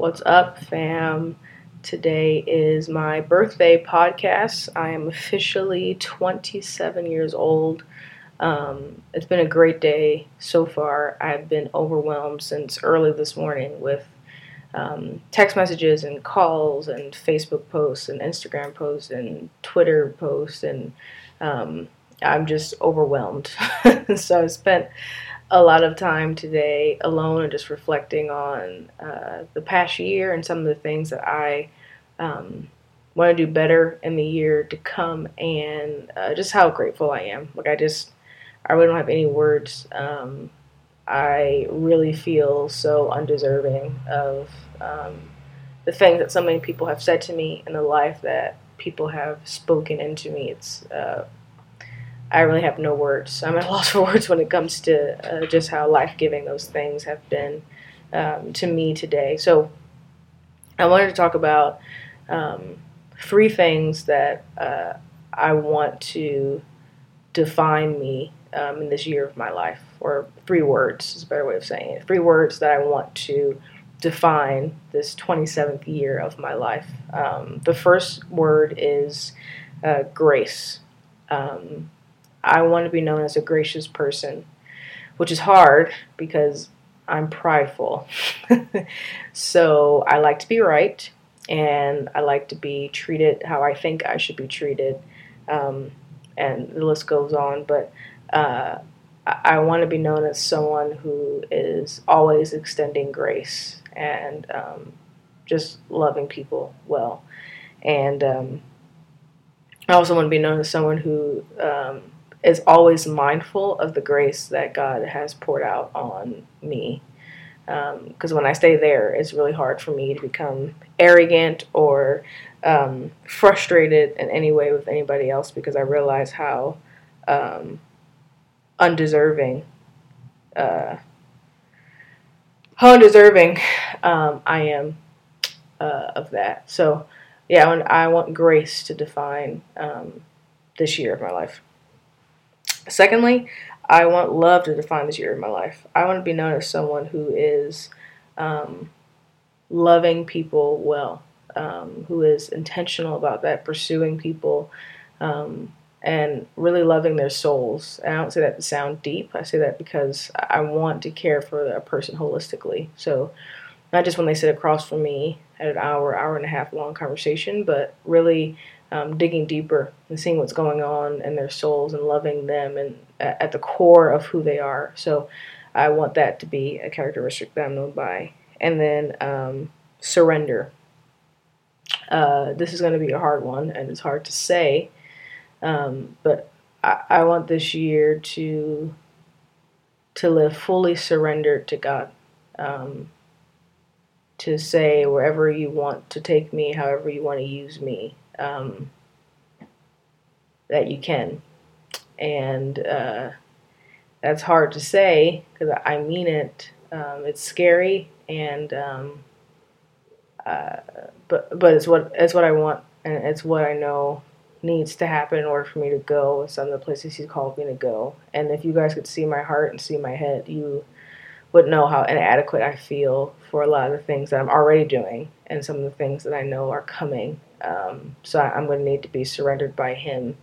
What's up, fam? Today is my birthday podcast. I am officially 27 years old. Um, it's been a great day so far. I've been overwhelmed since early this morning with um, text messages and calls and Facebook posts and Instagram posts and Twitter posts, and um, I'm just overwhelmed. so I spent a lot of time today alone and just reflecting on uh, the past year and some of the things that I um, want to do better in the year to come and uh, just how grateful I am. Like, I just, I really don't have any words. Um, I really feel so undeserving of um, the things that so many people have said to me in the life that people have spoken into me. It's, uh, I really have no words. I'm at a loss for words when it comes to uh, just how life giving those things have been um, to me today. So I wanted to talk about um, three things that uh, I want to define me um, in this year of my life, or three words is a better way of saying it. Three words that I want to define this 27th year of my life. Um, the first word is uh, grace. Um, I want to be known as a gracious person, which is hard because I'm prideful. so I like to be right and I like to be treated how I think I should be treated. Um, and the list goes on, but uh, I, I want to be known as someone who is always extending grace and um, just loving people well. And um, I also want to be known as someone who um, is always mindful of the grace that God has poured out on me. Because um, when I stay there, it's really hard for me to become arrogant or um, frustrated in any way with anybody else because I realize how um, undeserving, uh, how undeserving um, I am uh, of that. So, yeah, I want grace to define um, this year of my life. Secondly, I want love to define this year of my life. I want to be known as someone who is um, loving people well, um, who is intentional about that, pursuing people, um, and really loving their souls. And I don't say that to sound deep. I say that because I want to care for a person holistically. So, not just when they sit across from me an hour, hour and a half long conversation, but really um, digging deeper and seeing what's going on in their souls and loving them and at the core of who they are. So I want that to be a characteristic that I'm known by. And then um, surrender. Uh, this is going to be a hard one and it's hard to say, um, but I, I want this year to to live fully surrendered to God. Um, to say wherever you want to take me, however you want to use me, um, that you can. And uh, that's hard to say because I mean it. Um, it's scary, and um, uh, but but it's what it's what I want, and it's what I know needs to happen in order for me to go some of the places He's called me to go. And if you guys could see my heart and see my head, you would know how inadequate I feel for a lot of the things that I'm already doing and some of the things that I know are coming. Um, so I, am going to need to be surrendered by Him.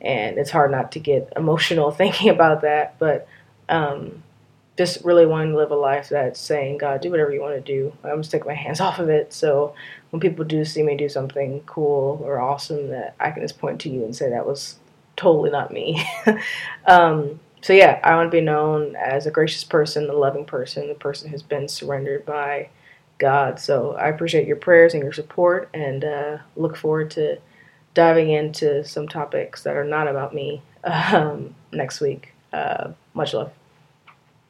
And it's hard not to get emotional thinking about that, but um, just really wanting to live a life that's saying, God, do whatever you want to do. I'm just taking my hands off of it. So when people do see me do something cool or awesome, that I can just point to you and say that was totally not me. um, so yeah, I want to be known as a gracious person, a loving person, the person who's been surrendered by God. So I appreciate your prayers and your support, and uh, look forward to diving into some topics that are not about me um, next week. Uh, much love.